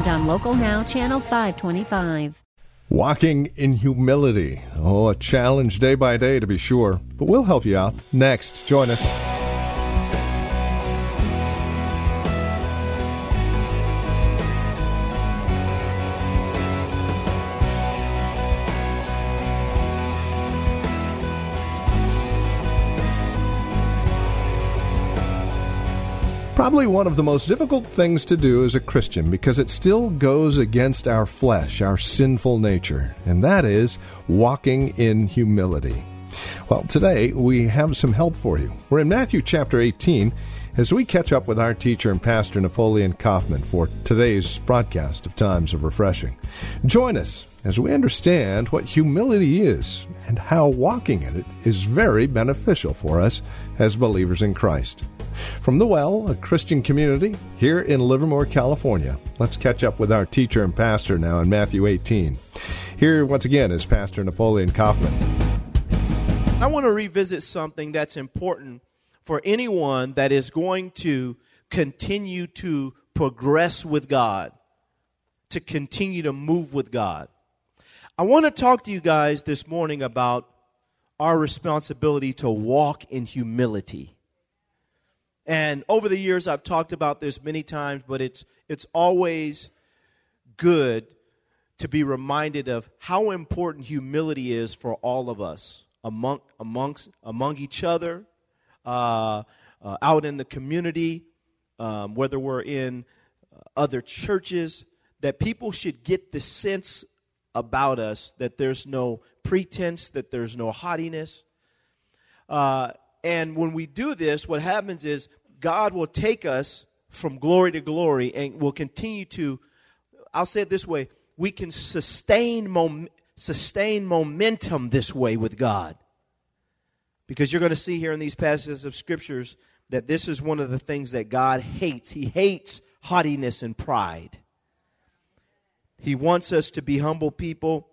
and on Local Now, Channel 525. Walking in humility. Oh, a challenge day by day to be sure. But we'll help you out. Next, join us. Probably one of the most difficult things to do as a Christian because it still goes against our flesh, our sinful nature, and that is walking in humility. Well, today we have some help for you. We're in Matthew chapter 18 as we catch up with our teacher and pastor Napoleon Kaufman for today's broadcast of Times of Refreshing. Join us as we understand what humility is and how walking in it is very beneficial for us as believers in Christ. From The Well, a Christian community here in Livermore, California, let's catch up with our teacher and pastor now in Matthew 18. Here, once again, is Pastor Napoleon Kaufman. I want to revisit something that's important for anyone that is going to continue to progress with God, to continue to move with God. I want to talk to you guys this morning about our responsibility to walk in humility. And over the years, I've talked about this many times, but it's, it's always good to be reminded of how important humility is for all of us among, amongst, among each other, uh, uh, out in the community, um, whether we're in other churches, that people should get the sense about us that there's no pretense, that there's no haughtiness. Uh, and when we do this, what happens is God will take us from glory to glory and will continue to, I'll say it this way, we can sustain, mom, sustain momentum this way with God. Because you're going to see here in these passages of scriptures that this is one of the things that God hates. He hates haughtiness and pride. He wants us to be humble people,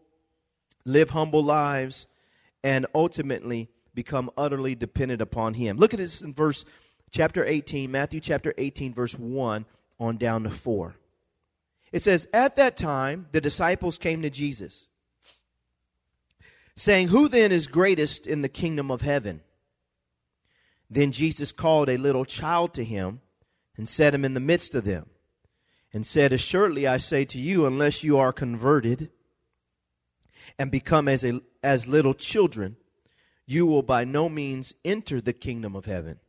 live humble lives, and ultimately become utterly dependent upon Him. Look at this in verse chapter 18, Matthew chapter 18, verse 1 on down to 4. It says, At that time, the disciples came to Jesus, saying, Who then is greatest in the kingdom of heaven? Then Jesus called a little child to him and set him in the midst of them and said, Assuredly I say to you, unless you are converted and become as, a, as little children, you will by no means enter the kingdom of heaven.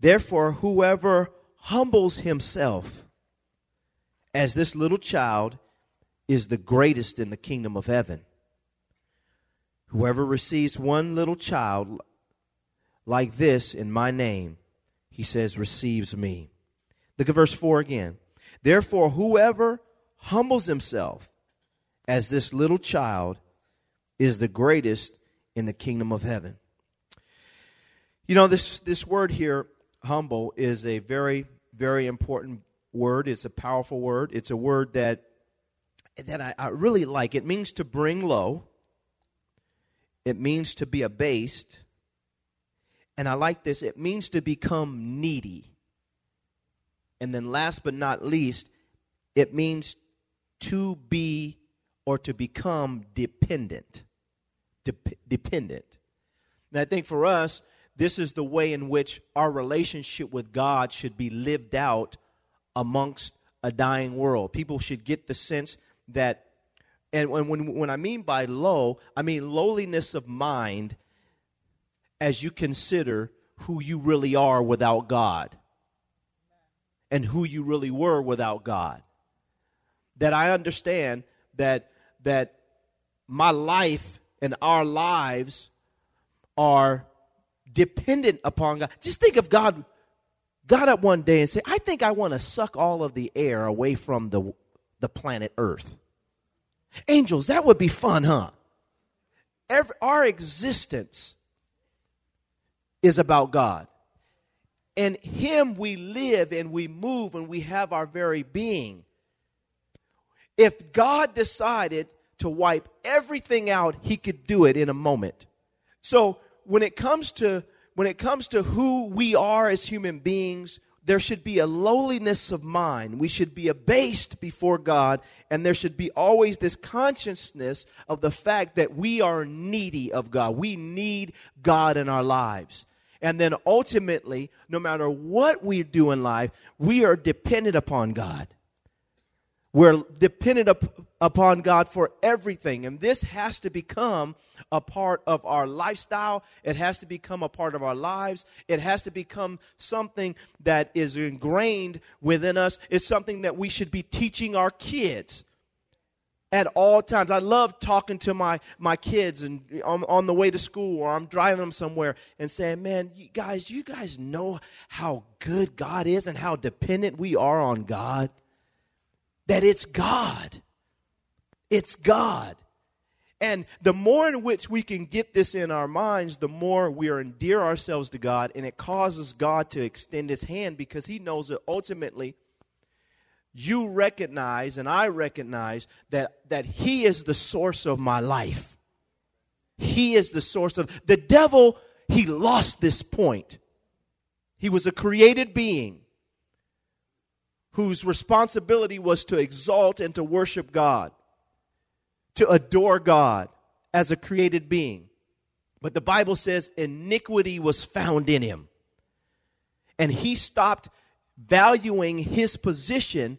Therefore, whoever humbles himself as this little child is the greatest in the kingdom of heaven. Whoever receives one little child like this in my name, he says, receives me. Look at verse 4 again. Therefore, whoever humbles himself as this little child is the greatest in the kingdom of heaven. You know, this, this word here, humble, is a very, very important word. It's a powerful word. It's a word that, that I, I really like. It means to bring low, it means to be abased. And I like this, it means to become needy. And then, last but not least, it means to be or to become dependent. dependent. And I think for us, this is the way in which our relationship with God should be lived out amongst a dying world. People should get the sense that, and when, when, when I mean by low, I mean lowliness of mind as you consider who you really are without God and who you really were without God. That I understand that that my life and our lives are dependent upon God. Just think if God got up one day and said, I think I want to suck all of the air away from the, the planet Earth. Angels, that would be fun, huh? Every, our existence is about God. In Him we live and we move and we have our very being. If God decided to wipe everything out, He could do it in a moment. So when it comes to when it comes to who we are as human beings, there should be a lowliness of mind. We should be abased before God, and there should be always this consciousness of the fact that we are needy of God. We need God in our lives. And then ultimately, no matter what we do in life, we are dependent upon God. We're dependent up, upon God for everything. And this has to become a part of our lifestyle. It has to become a part of our lives. It has to become something that is ingrained within us. It's something that we should be teaching our kids at all times. I love talking to my, my kids and on, on the way to school or I'm driving them somewhere and saying, man, you guys, you guys know how good God is and how dependent we are on God that it's God. It's God. And the more in which we can get this in our minds, the more we are endear ourselves to God, and it causes God to extend his hand because he knows that ultimately you recognize and I recognize that, that he is the source of my life. He is the source of the devil, he lost this point. He was a created being whose responsibility was to exalt and to worship God, to adore God as a created being. But the Bible says iniquity was found in him. And he stopped valuing his position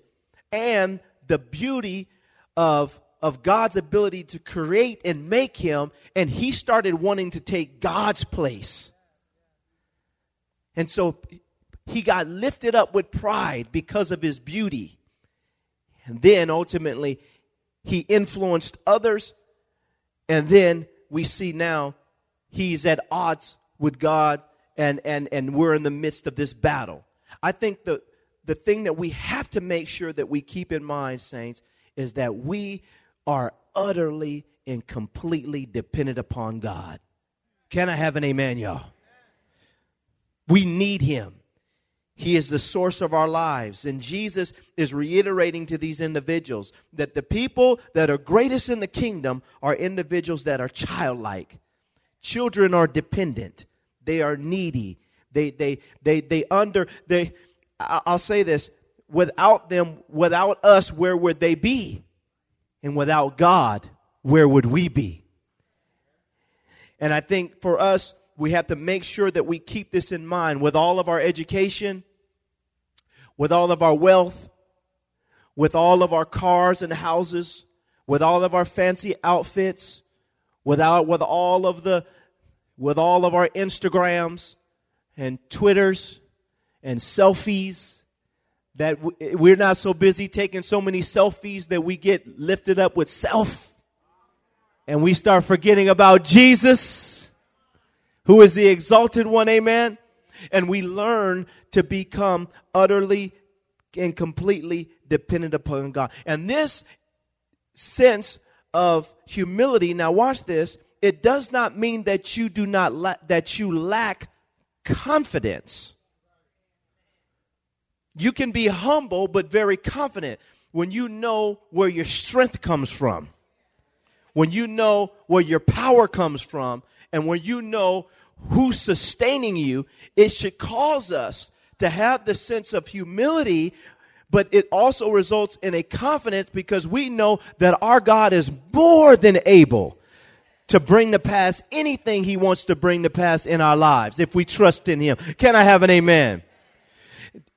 and the beauty of, of God's ability to create and make him, and he started wanting to take God's place. And so he got lifted up with pride because of his beauty. And then ultimately, he influenced others. And then we see now he's at odds with God, and, and, and we're in the midst of this battle. I think the, the thing that we have to make sure that we keep in mind, saints, is that we are utterly and completely dependent upon God. Can I have an amen, y'all? We need him. He is the source of our lives. And Jesus is reiterating to these individuals that the people that are greatest in the kingdom are individuals that are childlike. Children are dependent. They are needy. They, they, they, they under, they, I'll say this, without them, without us, where would they be? And without God, where would we be? And I think for us, we have to make sure that we keep this in mind with all of our education, with all of our wealth, with all of our cars and houses, with all of our fancy outfits, without with all of the with all of our Instagrams and Twitters and selfies that we're not so busy taking so many selfies that we get lifted up with self. And we start forgetting about Jesus who is the exalted one. Amen and we learn to become utterly and completely dependent upon God. And this sense of humility, now watch this, it does not mean that you do not la- that you lack confidence. You can be humble but very confident when you know where your strength comes from. When you know where your power comes from and when you know who's sustaining you, it should cause us to have the sense of humility, but it also results in a confidence because we know that our God is more than able to bring to pass anything he wants to bring to pass in our lives if we trust in him. Can I have an amen?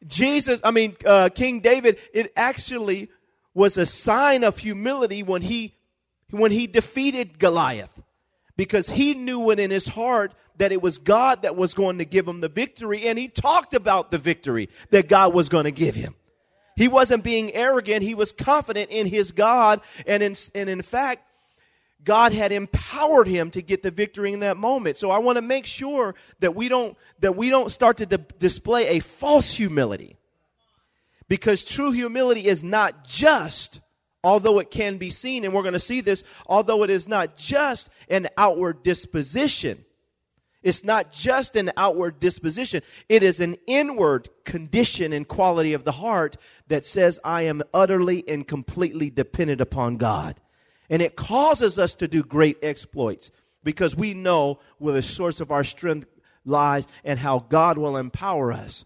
Jesus, I mean, uh, King David, it actually was a sign of humility when he when he defeated Goliath because he knew it in his heart that it was God that was going to give him the victory, and he talked about the victory that God was going to give him. He wasn't being arrogant, he was confident in his God, and in, and in fact, God had empowered him to get the victory in that moment. So I want to make sure that we don't that we don't start to di- display a false humility. Because true humility is not just although it can be seen, and we're going to see this, although it is not just an outward disposition, it's not just an outward disposition, it is an inward condition and quality of the heart that says, I am utterly and completely dependent upon God. And it causes us to do great exploits because we know where the source of our strength lies and how God will empower us.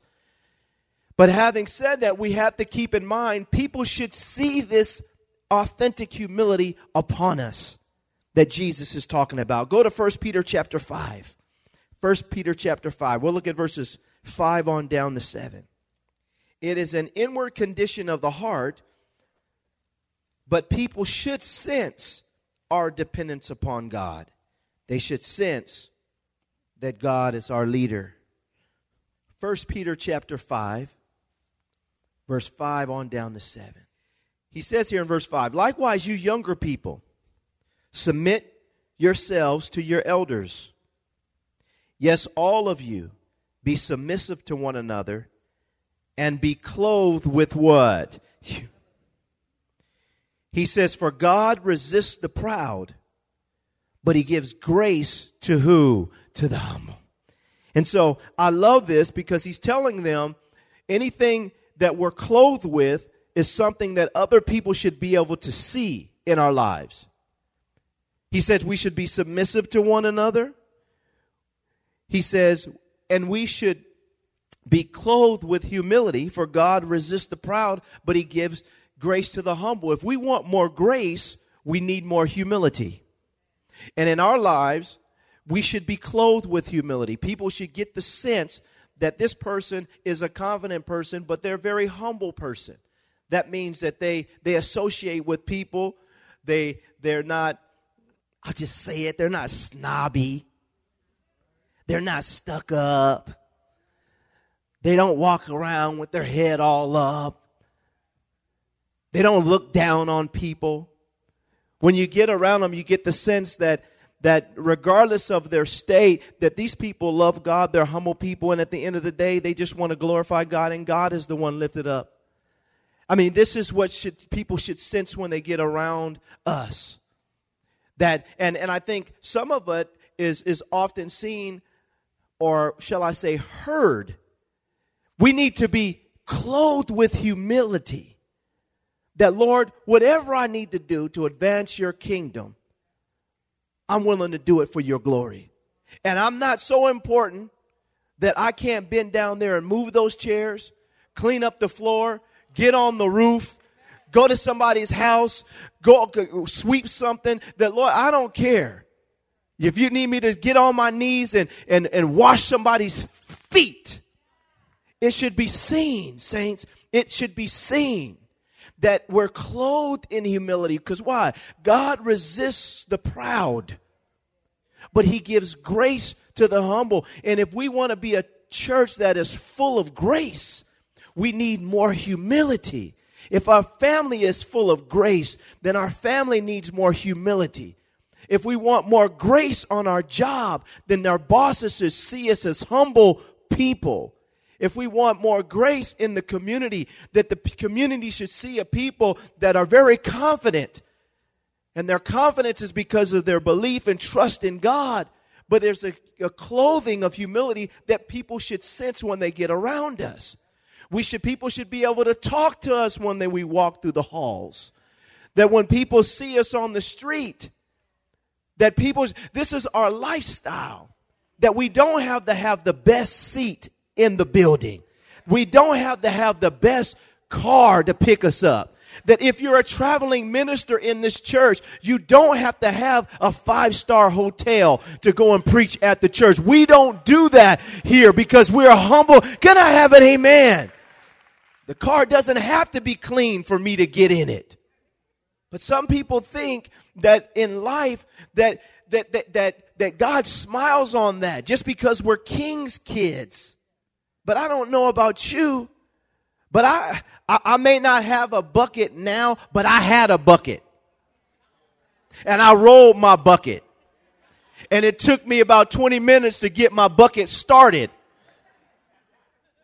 But having said that, we have to keep in mind people should see this authentic humility upon us that Jesus is talking about. Go to 1 Peter chapter 5. 1 Peter chapter 5. We'll look at verses 5 on down to 7. It is an inward condition of the heart, but people should sense our dependence upon God. They should sense that God is our leader. 1 Peter chapter 5 verse 5 on down to 7. He says here in verse 5 Likewise, you younger people, submit yourselves to your elders. Yes, all of you, be submissive to one another and be clothed with what? He says, For God resists the proud, but he gives grace to who? To the humble. And so I love this because he's telling them anything that we're clothed with is something that other people should be able to see in our lives. He says we should be submissive to one another. He says, and we should be clothed with humility, for God resists the proud, but He gives grace to the humble. If we want more grace, we need more humility. And in our lives, we should be clothed with humility. People should get the sense that this person is a confident person, but they're a very humble person. That means that they, they associate with people. They, they're not, I'll just say it, they're not snobby. They're not stuck up. They don't walk around with their head all up. They don't look down on people. When you get around them, you get the sense that that regardless of their state that these people love god they're humble people and at the end of the day they just want to glorify god and god is the one lifted up i mean this is what should, people should sense when they get around us that and and i think some of it is is often seen or shall i say heard we need to be clothed with humility that lord whatever i need to do to advance your kingdom I'm willing to do it for your glory. And I'm not so important that I can't bend down there and move those chairs, clean up the floor, get on the roof, go to somebody's house, go sweep something that Lord, I don't care. If you need me to get on my knees and, and, and wash somebody's feet, it should be seen, saints. It should be seen that we're clothed in humility. Because why? God resists the proud, but He gives grace to the humble. And if we want to be a church that is full of grace, we need more humility. If our family is full of grace, then our family needs more humility. If we want more grace on our job, then our bosses should see us as humble people if we want more grace in the community, that the community should see a people that are very confident. And their confidence is because of their belief and trust in God. But there's a, a clothing of humility that people should sense when they get around us. We should people should be able to talk to us when they, we walk through the halls. That when people see us on the street, that people this is our lifestyle. That we don't have to have the best seat in the building. We don't have to have the best car to pick us up. That if you're a traveling minister in this church, you don't have to have a five star hotel to go and preach at the church. We don't do that here because we're humble. Can I have an amen? The car doesn't have to be clean for me to get in it. But some people think that in life that that that that, that God smiles on that just because we're king's kids. But I don't know about you. But I, I, I may not have a bucket now, but I had a bucket. And I rolled my bucket. And it took me about 20 minutes to get my bucket started.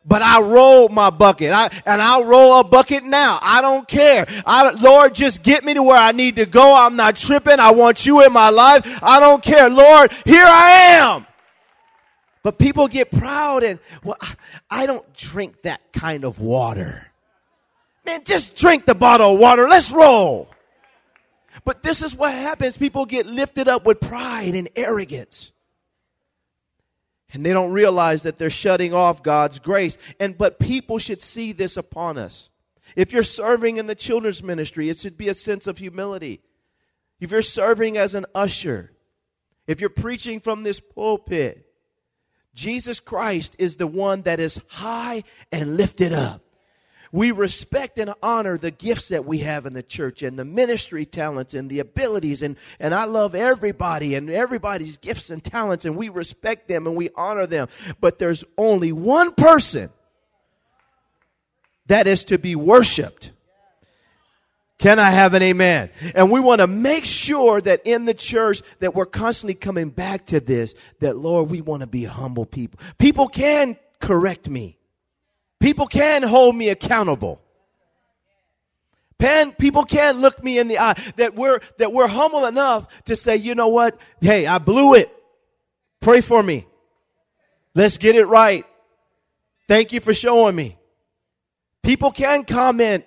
But I rolled my bucket. I, and I'll roll a bucket now. I don't care. I, Lord, just get me to where I need to go. I'm not tripping. I want you in my life. I don't care. Lord, here I am. But people get proud and, well, I don't drink that kind of water. Man, just drink the bottle of water. Let's roll. But this is what happens. People get lifted up with pride and arrogance. And they don't realize that they're shutting off God's grace. And but people should see this upon us. If you're serving in the children's ministry, it should be a sense of humility. If you're serving as an usher, if you're preaching from this pulpit, Jesus Christ is the one that is high and lifted up. We respect and honor the gifts that we have in the church and the ministry talents and the abilities. And, and I love everybody and everybody's gifts and talents, and we respect them and we honor them. But there's only one person that is to be worshiped. Can I have an amen? And we want to make sure that in the church that we're constantly coming back to this, that Lord, we want to be humble people. People can correct me. People can hold me accountable. Pan, people can look me in the eye. That we're that we're humble enough to say, you know what? Hey, I blew it. Pray for me. Let's get it right. Thank you for showing me. People can comment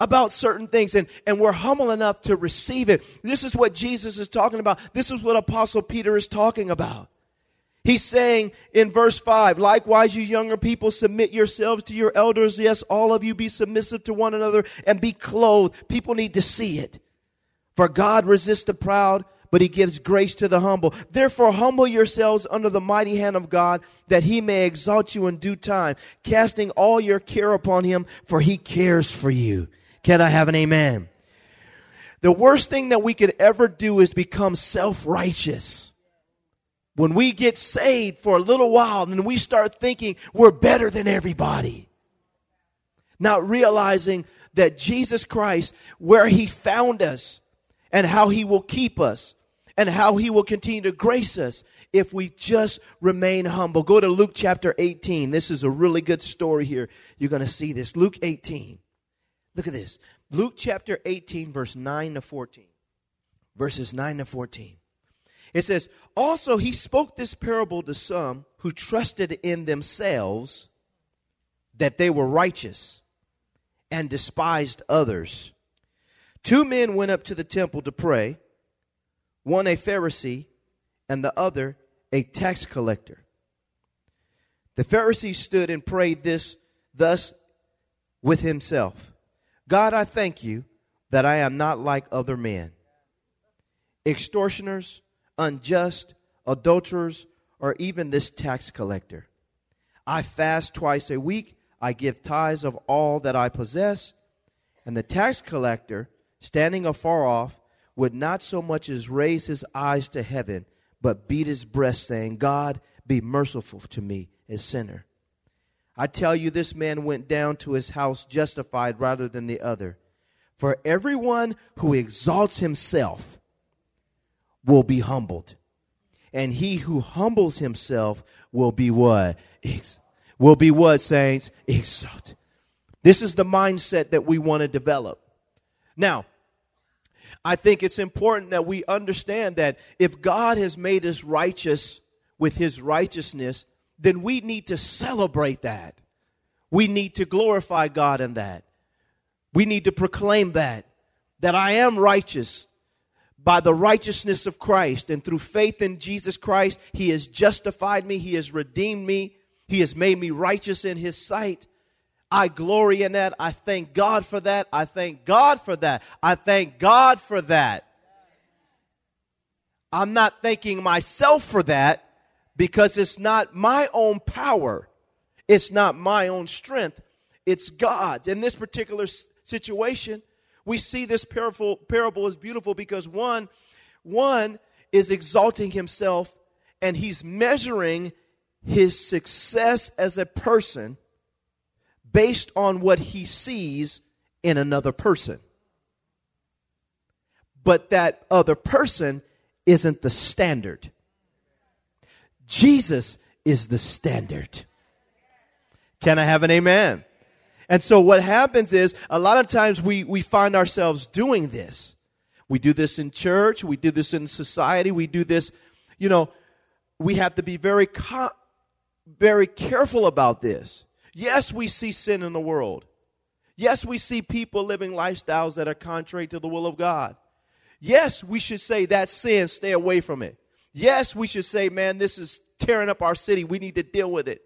about certain things and, and we're humble enough to receive it. This is what Jesus is talking about. This is what Apostle Peter is talking about. He's saying in verse 5, likewise, you younger people, submit yourselves to your elders. Yes, all of you be submissive to one another and be clothed. People need to see it. For God resists the proud, but he gives grace to the humble. Therefore, humble yourselves under the mighty hand of God, that he may exalt you in due time, casting all your care upon him, for he cares for you. Can I have an amen? The worst thing that we could ever do is become self righteous when we get saved for a little while and we start thinking we're better than everybody, not realizing that Jesus Christ, where He found us, and how He will keep us, and how He will continue to grace us if we just remain humble. Go to Luke chapter 18. This is a really good story here. You're going to see this. Luke 18. Look at this. Luke chapter 18, verse 9 to 14. Verses 9 to 14. It says, Also he spoke this parable to some who trusted in themselves that they were righteous and despised others. Two men went up to the temple to pray, one a Pharisee and the other a tax collector. The Pharisee stood and prayed this thus with himself God, I thank you that I am not like other men, extortioners unjust, adulterers, or even this tax collector. I fast twice a week. I give tithes of all that I possess. And the tax collector, standing afar off, would not so much as raise his eyes to heaven, but beat his breast, saying, God, be merciful to me, a sinner. I tell you, this man went down to his house justified rather than the other. For everyone who exalts himself will be humbled. And he who humbles himself will be what? Ex- will be what, saints? Exalted. This is the mindset that we want to develop. Now, I think it's important that we understand that if God has made us righteous with his righteousness, then we need to celebrate that. We need to glorify God in that. We need to proclaim that, that I am righteous by the righteousness of Christ and through faith in Jesus Christ, He has justified me, He has redeemed me, He has made me righteous in His sight. I glory in that. I thank God for that. I thank God for that. I thank God for that. I'm not thanking myself for that because it's not my own power. It's not my own strength. It's God's. In this particular situation, we see this parable, parable is beautiful because one, one is exalting himself and he's measuring his success as a person based on what he sees in another person. But that other person isn't the standard. Jesus is the standard. Can I have an amen? And so what happens is a lot of times we, we find ourselves doing this. We do this in church, we do this in society, we do this, you know, we have to be very co- very careful about this. Yes, we see sin in the world. Yes, we see people living lifestyles that are contrary to the will of God. Yes, we should say that's sin, stay away from it. Yes, we should say, man, this is tearing up our city, we need to deal with it.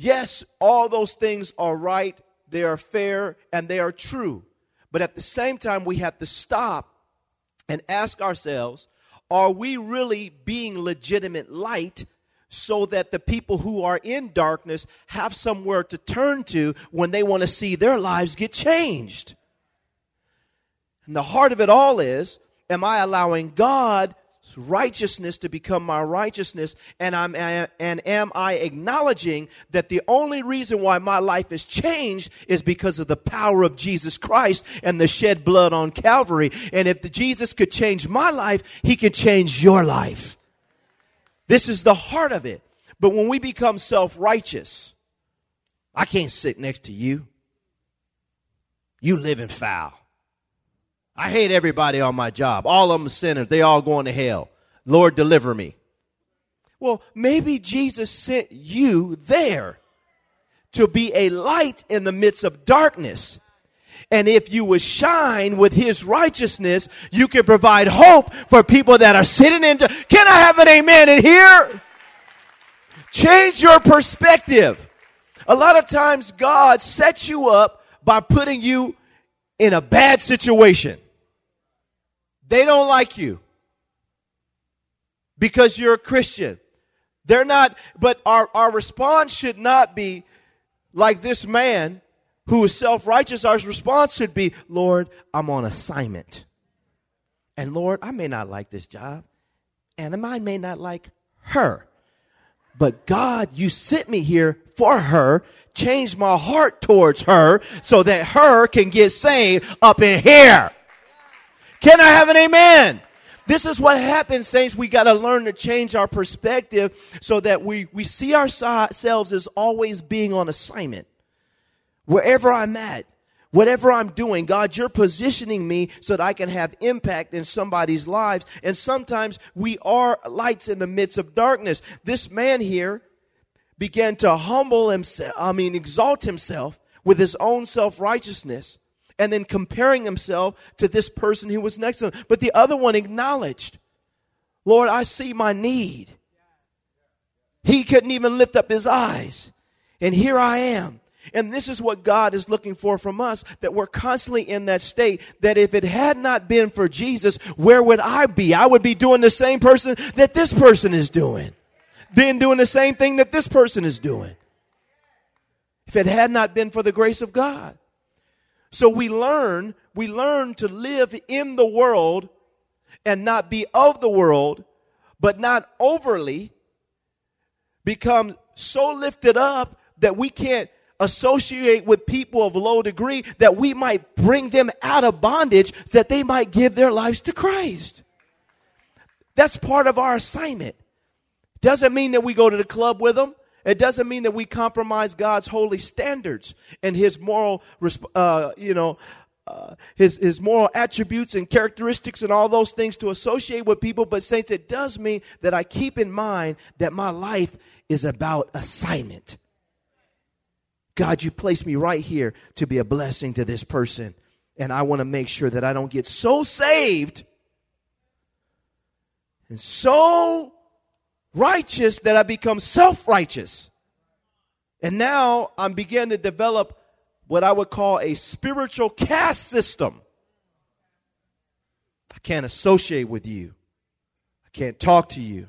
Yes, all those things are right, they are fair, and they are true. But at the same time, we have to stop and ask ourselves are we really being legitimate light so that the people who are in darkness have somewhere to turn to when they want to see their lives get changed? And the heart of it all is am I allowing God righteousness to become my righteousness and I'm and am I acknowledging that the only reason why my life is changed is because of the power of Jesus Christ and the shed blood on Calvary? And if the Jesus could change my life he can change your life. This is the heart of it. But when we become self-righteous I can't sit next to you. You live in foul I hate everybody on my job. All of them sinners. They all going to hell. Lord, deliver me. Well, maybe Jesus sent you there to be a light in the midst of darkness. And if you would shine with his righteousness, you can provide hope for people that are sitting in. Can I have an amen in here? Change your perspective. A lot of times God sets you up by putting you in a bad situation. They don't like you because you're a Christian. They're not, but our, our response should not be like this man who is self righteous. Our response should be, Lord, I'm on assignment. And Lord, I may not like this job, and I may not like her. But God, you sent me here for her, change my heart towards her so that her can get saved up in here. Can I have an amen? This is what happens, saints. We got to learn to change our perspective so that we, we see ourselves as always being on assignment. Wherever I'm at, whatever I'm doing, God, you're positioning me so that I can have impact in somebody's lives. And sometimes we are lights in the midst of darkness. This man here began to humble himself, I mean, exalt himself with his own self righteousness and then comparing himself to this person who was next to him. But the other one acknowledged, Lord, I see my need. He couldn't even lift up his eyes. And here I am. And this is what God is looking for from us that we're constantly in that state that if it had not been for Jesus, where would I be? I would be doing the same person that this person is doing. Then doing the same thing that this person is doing. If it had not been for the grace of God. So we learn, we learn to live in the world and not be of the world, but not overly become so lifted up that we can't associate with people of low degree that we might bring them out of bondage that they might give their lives to Christ. That's part of our assignment. Doesn't mean that we go to the club with them. It doesn't mean that we compromise God's holy standards and His moral, uh, you know, uh, his, his moral attributes and characteristics and all those things to associate with people. But, saints, it does mean that I keep in mind that my life is about assignment. God, you placed me right here to be a blessing to this person. And I want to make sure that I don't get so saved and so righteous that I become self righteous. And now I'm beginning to develop what I would call a spiritual caste system. I can't associate with you, I can't talk to you.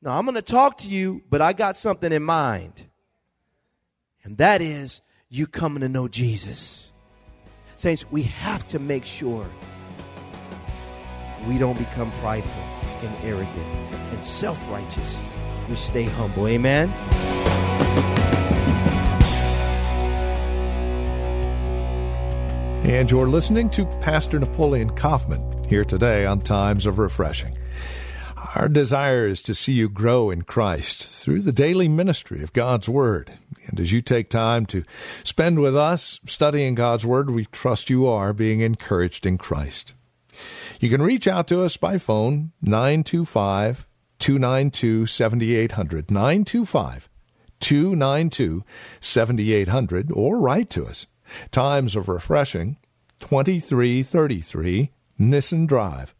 Now, I'm going to talk to you, but I got something in mind. And that is you coming to know Jesus. Saints, we have to make sure we don't become prideful and arrogant and self righteous. We stay humble. Amen. And you're listening to Pastor Napoleon Kaufman here today on Times of Refreshing. Our desire is to see you grow in Christ through the daily ministry of God's Word. And as you take time to spend with us studying God's Word, we trust you are being encouraged in Christ. You can reach out to us by phone 925 292 7800. 925 292 7800 or write to us. Times of Refreshing 2333 Nissen Drive.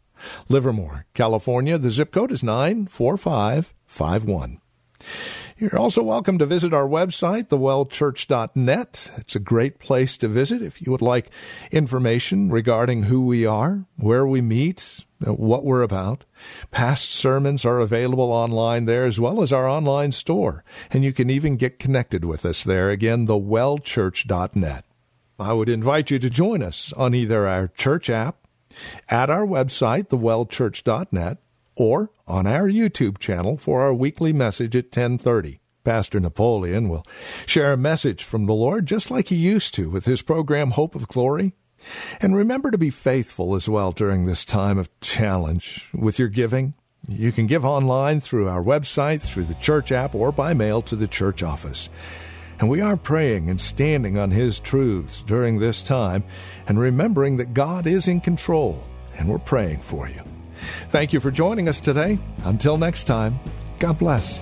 Livermore, California. The zip code is 94551. You're also welcome to visit our website, thewellchurch.net. It's a great place to visit if you would like information regarding who we are, where we meet, uh, what we're about. Past sermons are available online there as well as our online store, and you can even get connected with us there. Again, thewellchurch.net. I would invite you to join us on either our church app at our website, thewellchurch.net, or on our YouTube channel for our weekly message at 1030. Pastor Napoleon will share a message from the Lord just like he used to with his program Hope of Glory. And remember to be faithful as well during this time of challenge with your giving. You can give online through our website, through the church app, or by mail to the church office. And we are praying and standing on His truths during this time and remembering that God is in control, and we're praying for you. Thank you for joining us today. Until next time, God bless.